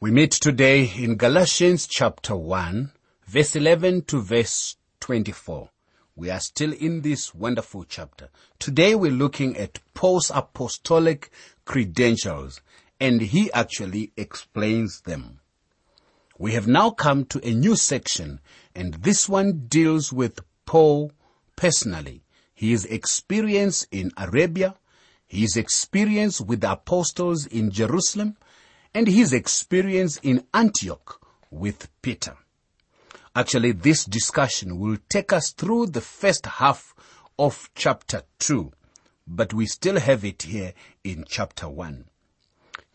We meet today in Galatians chapter 1, verse 11 to verse 24. We are still in this wonderful chapter. Today we're looking at Paul's apostolic credentials and he actually explains them. We have now come to a new section and this one deals with Paul personally. His experience in Arabia, his experience with the apostles in Jerusalem, and his experience in Antioch with Peter. Actually, this discussion will take us through the first half of chapter 2, but we still have it here in chapter 1.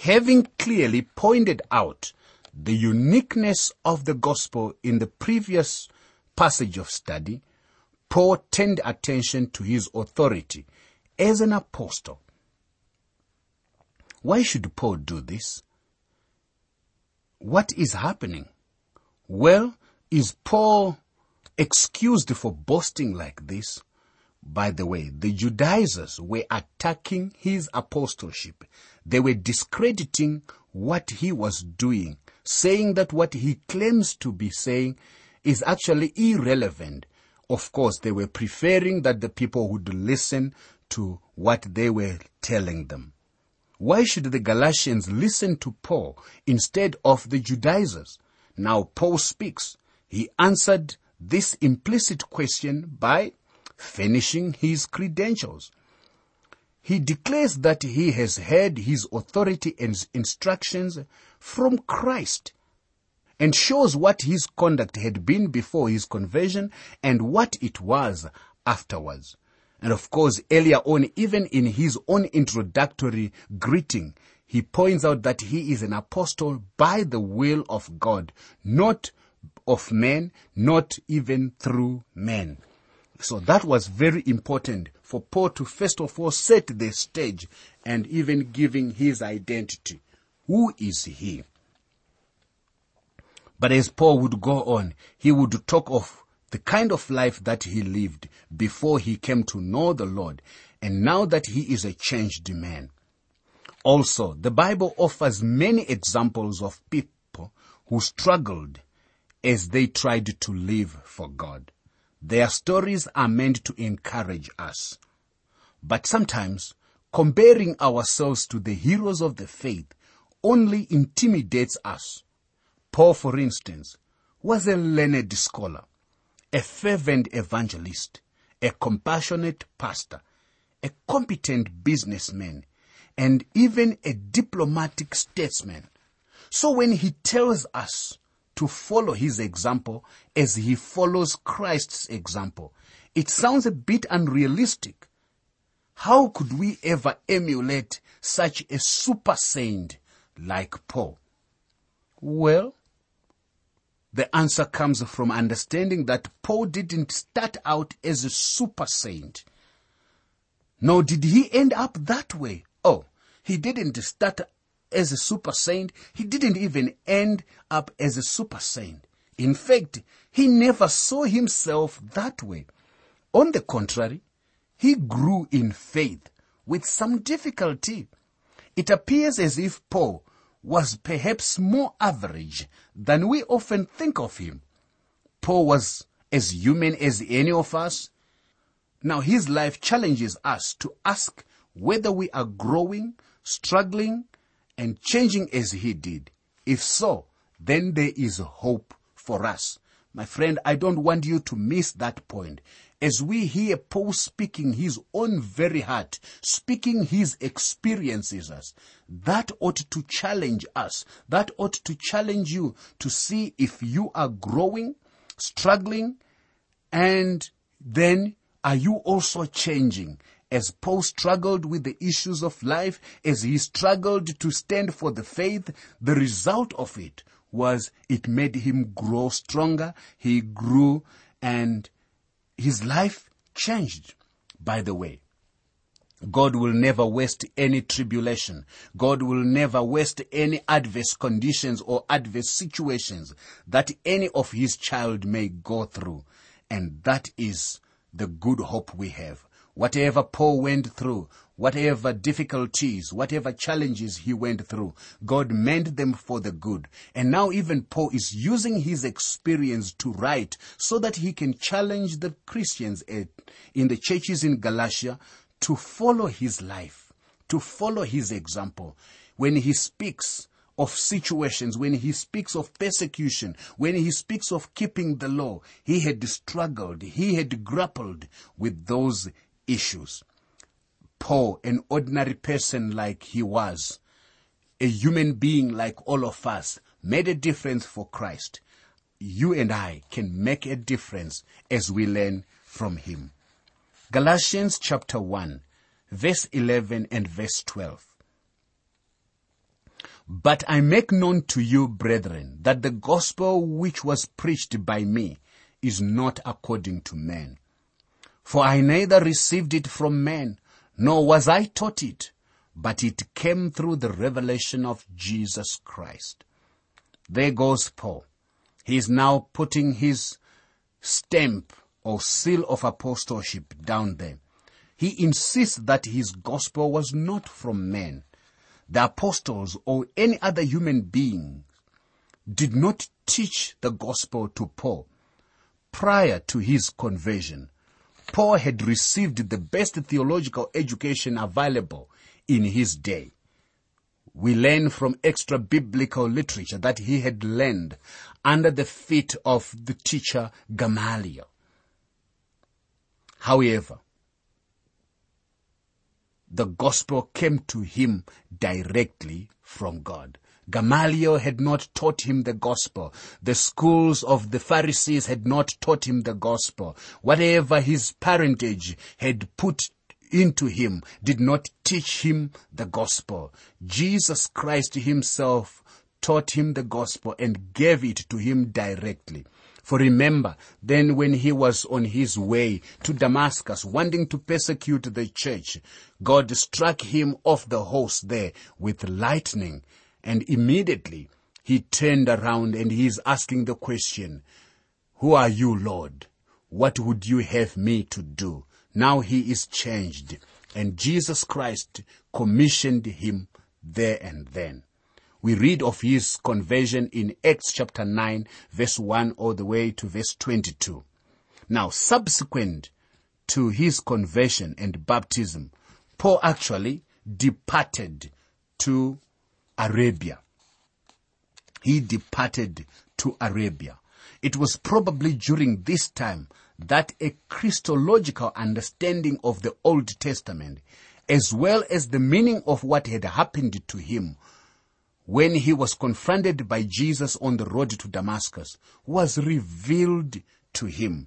Having clearly pointed out the uniqueness of the gospel in the previous passage of study, Paul turned attention to his authority as an apostle. Why should Paul do this? What is happening? Well, is Paul excused for boasting like this? By the way, the Judaizers were attacking his apostleship. They were discrediting what he was doing, saying that what he claims to be saying is actually irrelevant. Of course, they were preferring that the people would listen to what they were telling them. Why should the Galatians listen to Paul instead of the Judaizers? Now Paul speaks. He answered this implicit question by finishing his credentials. He declares that he has had his authority and instructions from Christ and shows what his conduct had been before his conversion and what it was afterwards. And of course, earlier on, even in his own introductory greeting, he points out that he is an apostle by the will of God, not of men, not even through men. So that was very important for Paul to first of all set the stage and even giving his identity. Who is he? But as Paul would go on, he would talk of the kind of life that he lived before he came to know the Lord and now that he is a changed man. Also, the Bible offers many examples of people who struggled as they tried to live for God. Their stories are meant to encourage us. But sometimes comparing ourselves to the heroes of the faith only intimidates us. Paul, for instance, was a learned scholar a fervent evangelist, a compassionate pastor, a competent businessman, and even a diplomatic statesman. So when he tells us to follow his example as he follows Christ's example, it sounds a bit unrealistic. How could we ever emulate such a super saint like Paul? Well, the answer comes from understanding that Paul didn't start out as a super saint. Nor did he end up that way. Oh, he didn't start as a super saint. He didn't even end up as a super saint. In fact, he never saw himself that way. On the contrary, he grew in faith with some difficulty. It appears as if Paul was perhaps more average than we often think of him. Paul was as human as any of us. Now his life challenges us to ask whether we are growing, struggling, and changing as he did. If so, then there is hope for us. My friend, I don't want you to miss that point as we hear Paul speaking his own very heart, speaking his experiences us, that ought to challenge us. That ought to challenge you to see if you are growing, struggling, and then are you also changing? As Paul struggled with the issues of life, as he struggled to stand for the faith, the result of it was it made him grow stronger. He grew and his life changed, by the way. God will never waste any tribulation. God will never waste any adverse conditions or adverse situations that any of his child may go through. And that is the good hope we have. Whatever Paul went through, whatever difficulties, whatever challenges he went through, God meant them for the good. And now even Paul is using his experience to write so that he can challenge the Christians in the churches in Galatia to follow his life, to follow his example. When he speaks, of situations, when he speaks of persecution, when he speaks of keeping the law, he had struggled, he had grappled with those issues. Paul, an ordinary person like he was, a human being like all of us, made a difference for Christ. You and I can make a difference as we learn from him. Galatians chapter 1, verse 11 and verse 12. But I make known to you, brethren, that the gospel which was preached by me is not according to men. For I neither received it from men, nor was I taught it, but it came through the revelation of Jesus Christ. There goes Paul. He is now putting his stamp or seal of apostleship down there. He insists that his gospel was not from men. The apostles or any other human being did not teach the gospel to Paul prior to his conversion. Paul had received the best theological education available in his day. We learn from extra biblical literature that he had learned under the feet of the teacher Gamaliel. However, the gospel came to him directly from God. Gamaliel had not taught him the gospel. The schools of the Pharisees had not taught him the gospel. Whatever his parentage had put into him did not teach him the gospel. Jesus Christ himself taught him the gospel and gave it to him directly. For remember, then when he was on his way to Damascus, wanting to persecute the church, God struck him off the horse there with lightning and immediately he turned around and he is asking the question, who are you, Lord? What would you have me to do? Now he is changed and Jesus Christ commissioned him there and then. We read of his conversion in Acts chapter 9 verse 1 all the way to verse 22. Now subsequent to his conversion and baptism, Paul actually departed to Arabia. He departed to Arabia. It was probably during this time that a Christological understanding of the Old Testament, as well as the meaning of what had happened to him when he was confronted by Jesus on the road to Damascus, was revealed to him.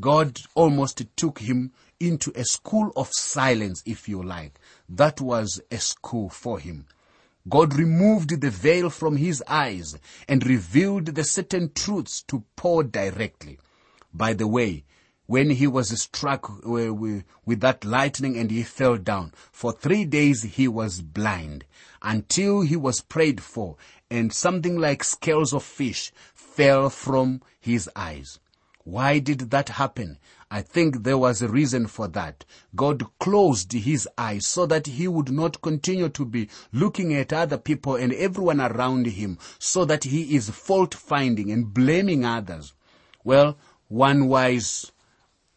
God almost took him into a school of silence, if you like. That was a school for him. God removed the veil from his eyes and revealed the certain truths to Paul directly. By the way, when he was struck uh, with that lightning and he fell down, for three days he was blind until he was prayed for and something like scales of fish fell from his eyes. Why did that happen? I think there was a reason for that. God closed his eyes so that he would not continue to be looking at other people and everyone around him so that he is fault finding and blaming others. Well, one wise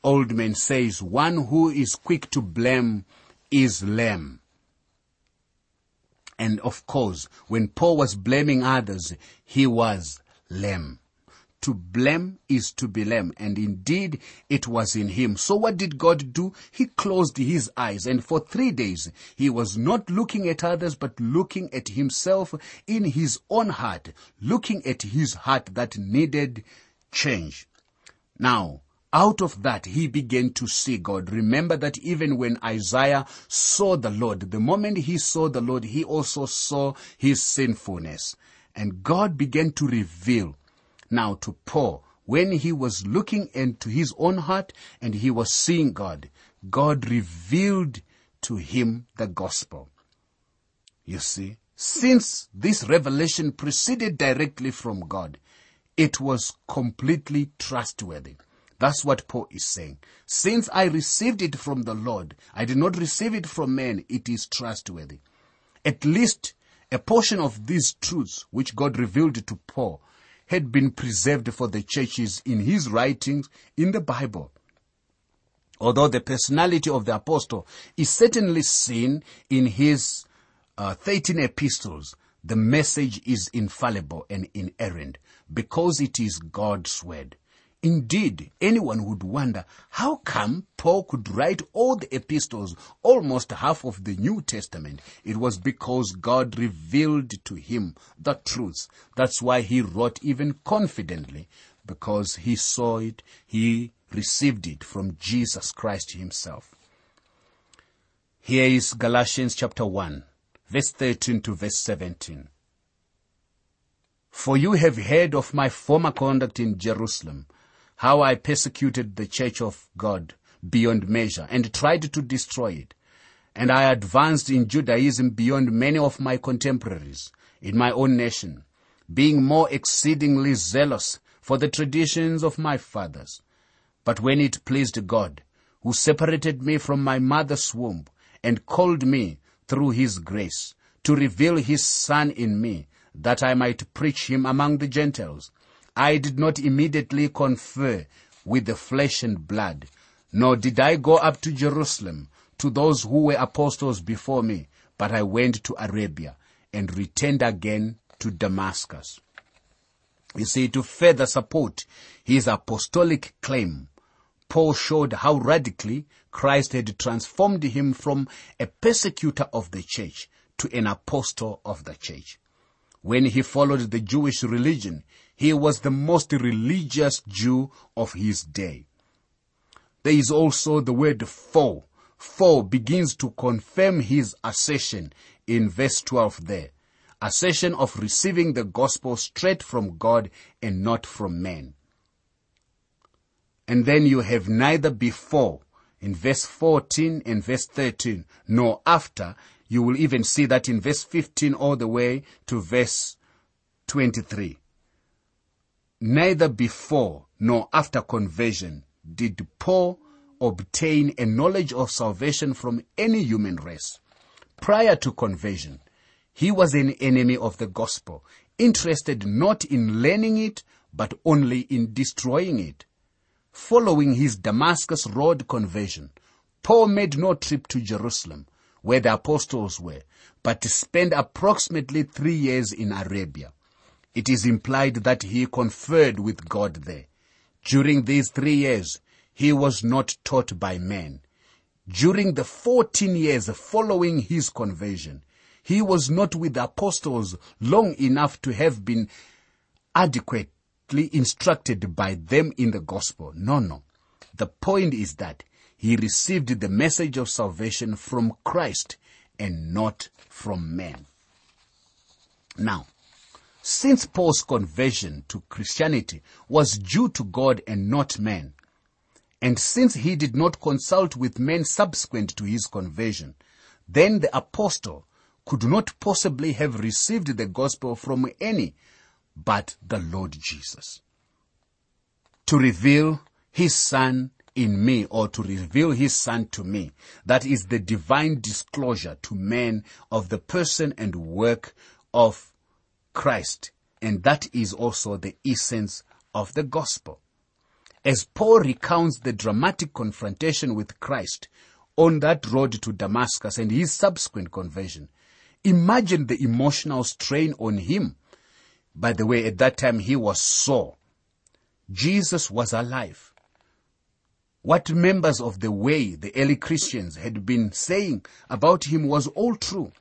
old man says, one who is quick to blame is lame. And of course, when Paul was blaming others, he was lame. To blame is to be lame. And indeed, it was in him. So what did God do? He closed his eyes. And for three days, he was not looking at others, but looking at himself in his own heart, looking at his heart that needed change. Now, out of that, he began to see God. Remember that even when Isaiah saw the Lord, the moment he saw the Lord, he also saw his sinfulness. And God began to reveal now to Paul, when he was looking into his own heart and he was seeing God, God revealed to him the gospel. You see, since this revelation proceeded directly from God, it was completely trustworthy. That's what Paul is saying. Since I received it from the Lord, I did not receive it from men, it is trustworthy. At least a portion of these truths which God revealed to Paul had been preserved for the churches in his writings in the Bible. Although the personality of the apostle is certainly seen in his uh, 13 epistles, the message is infallible and inerrant because it is God's word. Indeed, anyone would wonder how come Paul could write all the epistles, almost half of the New Testament. It was because God revealed to him the truth. That's why he wrote even confidently, because he saw it, he received it from Jesus Christ himself. Here is Galatians chapter 1, verse 13 to verse 17. For you have heard of my former conduct in Jerusalem, how I persecuted the church of God beyond measure and tried to destroy it. And I advanced in Judaism beyond many of my contemporaries in my own nation, being more exceedingly zealous for the traditions of my fathers. But when it pleased God, who separated me from my mother's womb and called me through his grace to reveal his son in me, that I might preach him among the Gentiles, I did not immediately confer with the flesh and blood, nor did I go up to Jerusalem to those who were apostles before me, but I went to Arabia and returned again to Damascus. You see, to further support his apostolic claim, Paul showed how radically Christ had transformed him from a persecutor of the church to an apostle of the church. When he followed the Jewish religion, he was the most religious Jew of his day. There is also the word for. For begins to confirm his assertion in verse 12 there. Assertion of receiving the gospel straight from God and not from men. And then you have neither before in verse 14 and verse 13 nor after. You will even see that in verse 15 all the way to verse 23 neither before nor after conversion did Paul obtain a knowledge of salvation from any human race. Prior to conversion, he was an enemy of the gospel, interested not in learning it, but only in destroying it. Following his Damascus Road conversion, Paul made no trip to Jerusalem, where the apostles were, but spent approximately three years in Arabia it is implied that he conferred with God there. During these three years, he was not taught by men. During the 14 years following his conversion, he was not with the apostles long enough to have been adequately instructed by them in the gospel. No, no. The point is that he received the message of salvation from Christ and not from men. Now, since Paul's conversion to Christianity was due to God and not man, and since he did not consult with men subsequent to his conversion, then the apostle could not possibly have received the gospel from any but the Lord Jesus. To reveal his son in me or to reveal his son to me. That is the divine disclosure to men of the person and work of Christ, and that is also the essence of the gospel. As Paul recounts the dramatic confrontation with Christ on that road to Damascus and his subsequent conversion, imagine the emotional strain on him. By the way, at that time he was Saul. Jesus was alive. What members of the way the early Christians had been saying about him was all true.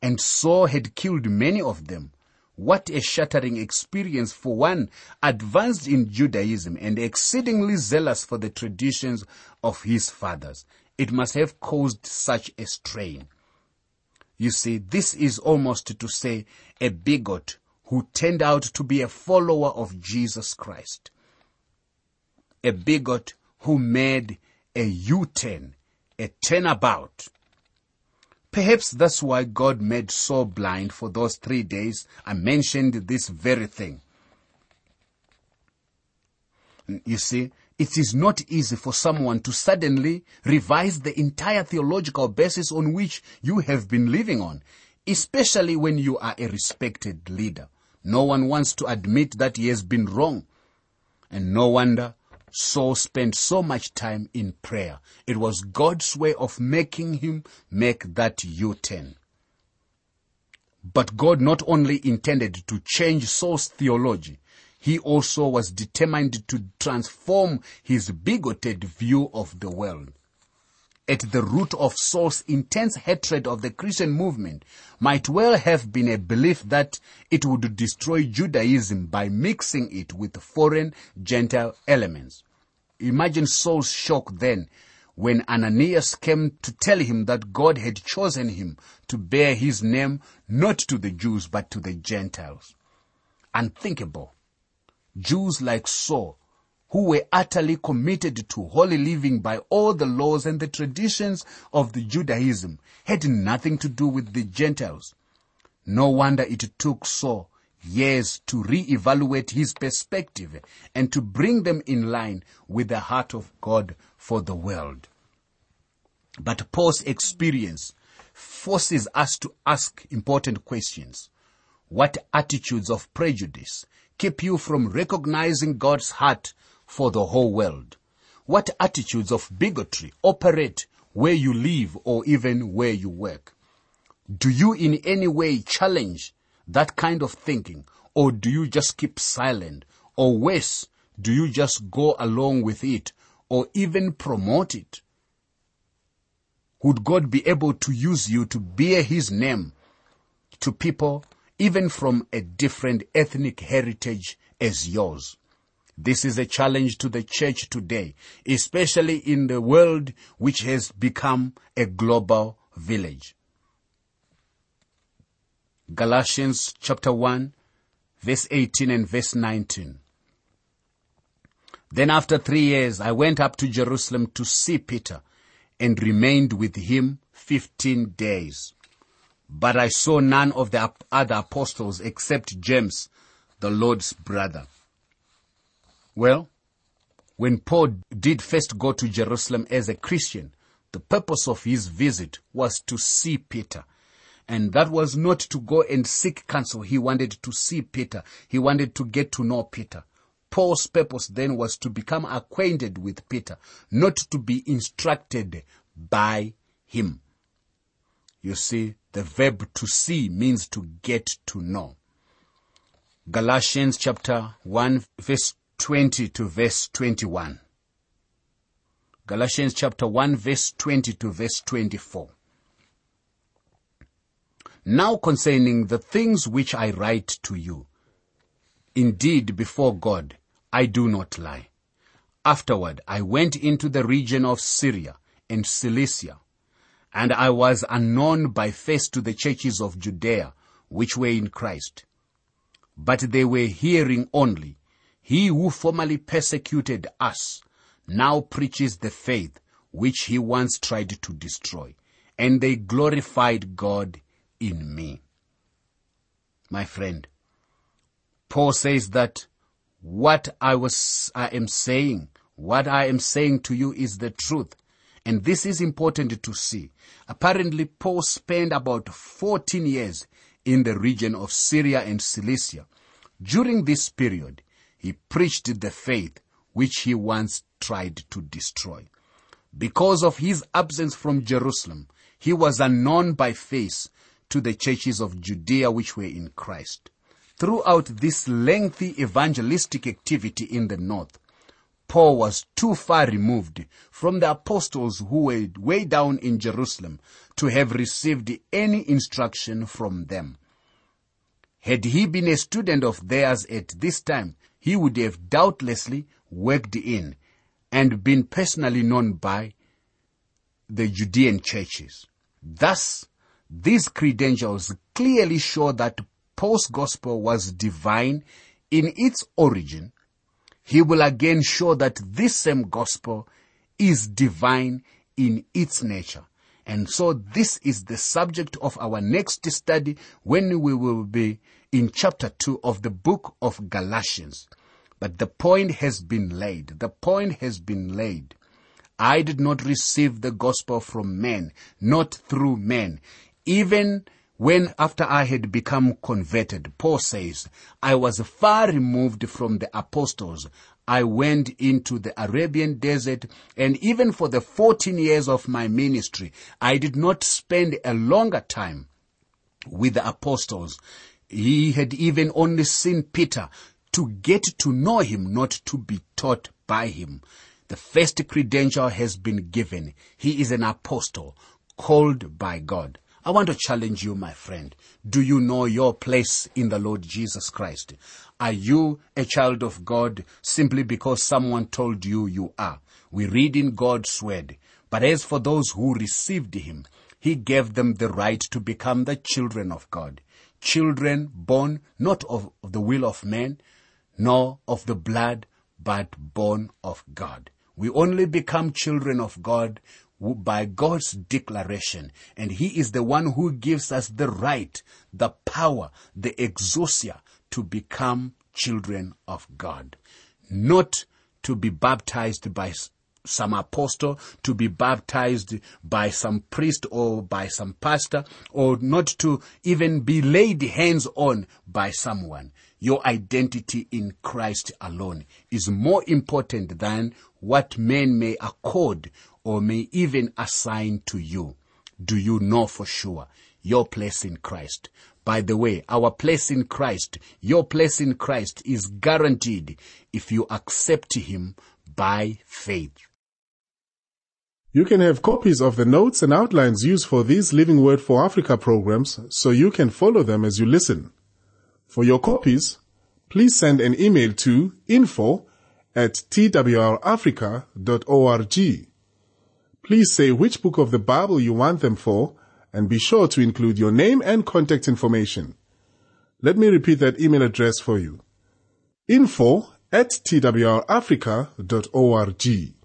And Saul had killed many of them. What a shattering experience for one advanced in Judaism and exceedingly zealous for the traditions of his fathers. It must have caused such a strain. You see, this is almost to say a bigot who turned out to be a follower of Jesus Christ. A bigot who made a U-turn, a turnabout Perhaps that's why God made Saul blind for those three days. I mentioned this very thing. You see, it is not easy for someone to suddenly revise the entire theological basis on which you have been living on, especially when you are a respected leader. No one wants to admit that he has been wrong. And no wonder Saul spent so much time in prayer. It was God's way of making him make that U-turn. But God not only intended to change Saul's theology, he also was determined to transform his bigoted view of the world. At the root of Saul's intense hatred of the Christian movement might well have been a belief that it would destroy Judaism by mixing it with foreign Gentile elements. Imagine Saul's shock then when Ananias came to tell him that God had chosen him to bear his name not to the Jews but to the Gentiles. Unthinkable. Jews like Saul, who were utterly committed to holy living by all the laws and the traditions of the Judaism, had nothing to do with the Gentiles. No wonder it took Saul years to re-evaluate his perspective and to bring them in line with the heart of God for the world. But Paul's experience forces us to ask important questions. What attitudes of prejudice keep you from recognizing God's heart for the whole world? What attitudes of bigotry operate where you live or even where you work? Do you in any way challenge that kind of thinking or do you just keep silent or worse, do you just go along with it or even promote it? Would God be able to use you to bear his name to people even from a different ethnic heritage as yours? This is a challenge to the church today, especially in the world which has become a global village. Galatians chapter 1 verse 18 and verse 19. Then after three years I went up to Jerusalem to see Peter and remained with him 15 days. But I saw none of the other apostles except James, the Lord's brother. Well, when Paul did first go to Jerusalem as a Christian, the purpose of his visit was to see Peter. And that was not to go and seek counsel. He wanted to see Peter. He wanted to get to know Peter. Paul's purpose then was to become acquainted with Peter, not to be instructed by him. You see, the verb to see means to get to know. Galatians chapter 1 verse 20 to verse 21. Galatians chapter 1 verse 20 to verse 24. Now concerning the things which I write to you, indeed before God, I do not lie. Afterward, I went into the region of Syria and Cilicia, and I was unknown by face to the churches of Judea, which were in Christ. But they were hearing only, he who formerly persecuted us now preaches the faith which he once tried to destroy, and they glorified God in me. My friend, Paul says that what I was, I am saying, what I am saying to you is the truth. And this is important to see. Apparently, Paul spent about 14 years in the region of Syria and Cilicia. During this period, he preached the faith which he once tried to destroy. Because of his absence from Jerusalem, he was unknown by face to the churches of Judea which were in Christ. Throughout this lengthy evangelistic activity in the north, Paul was too far removed from the apostles who were way down in Jerusalem to have received any instruction from them. Had he been a student of theirs at this time, he would have doubtlessly worked in and been personally known by the Judean churches. Thus, these credentials clearly show that Paul's gospel was divine in its origin. He will again show that this same gospel is divine in its nature. And so this is the subject of our next study when we will be in chapter 2 of the book of Galatians. But the point has been laid. The point has been laid. I did not receive the gospel from men, not through men. Even when after I had become converted, Paul says, I was far removed from the apostles. I went into the Arabian desert and even for the 14 years of my ministry, I did not spend a longer time with the apostles. He had even only seen Peter to get to know him, not to be taught by him. The first credential has been given. He is an apostle called by God. I want to challenge you, my friend. Do you know your place in the Lord Jesus Christ? Are you a child of God simply because someone told you you are? We read in God's word. But as for those who received him, he gave them the right to become the children of God. Children born not of the will of man, nor of the blood, but born of God. We only become children of God by God's declaration. And He is the one who gives us the right, the power, the exousia to become children of God. Not to be baptized by some apostle, to be baptized by some priest or by some pastor, or not to even be laid hands on by someone. Your identity in Christ alone is more important than what men may accord or may even assign to you. Do you know for sure your place in Christ? By the way, our place in Christ, your place in Christ is guaranteed if you accept Him by faith. You can have copies of the notes and outlines used for these Living Word for Africa programs so you can follow them as you listen. For your copies, please send an email to info at twrafrica.org. Please say which book of the Bible you want them for and be sure to include your name and contact information. Let me repeat that email address for you. info at twrafrica.org.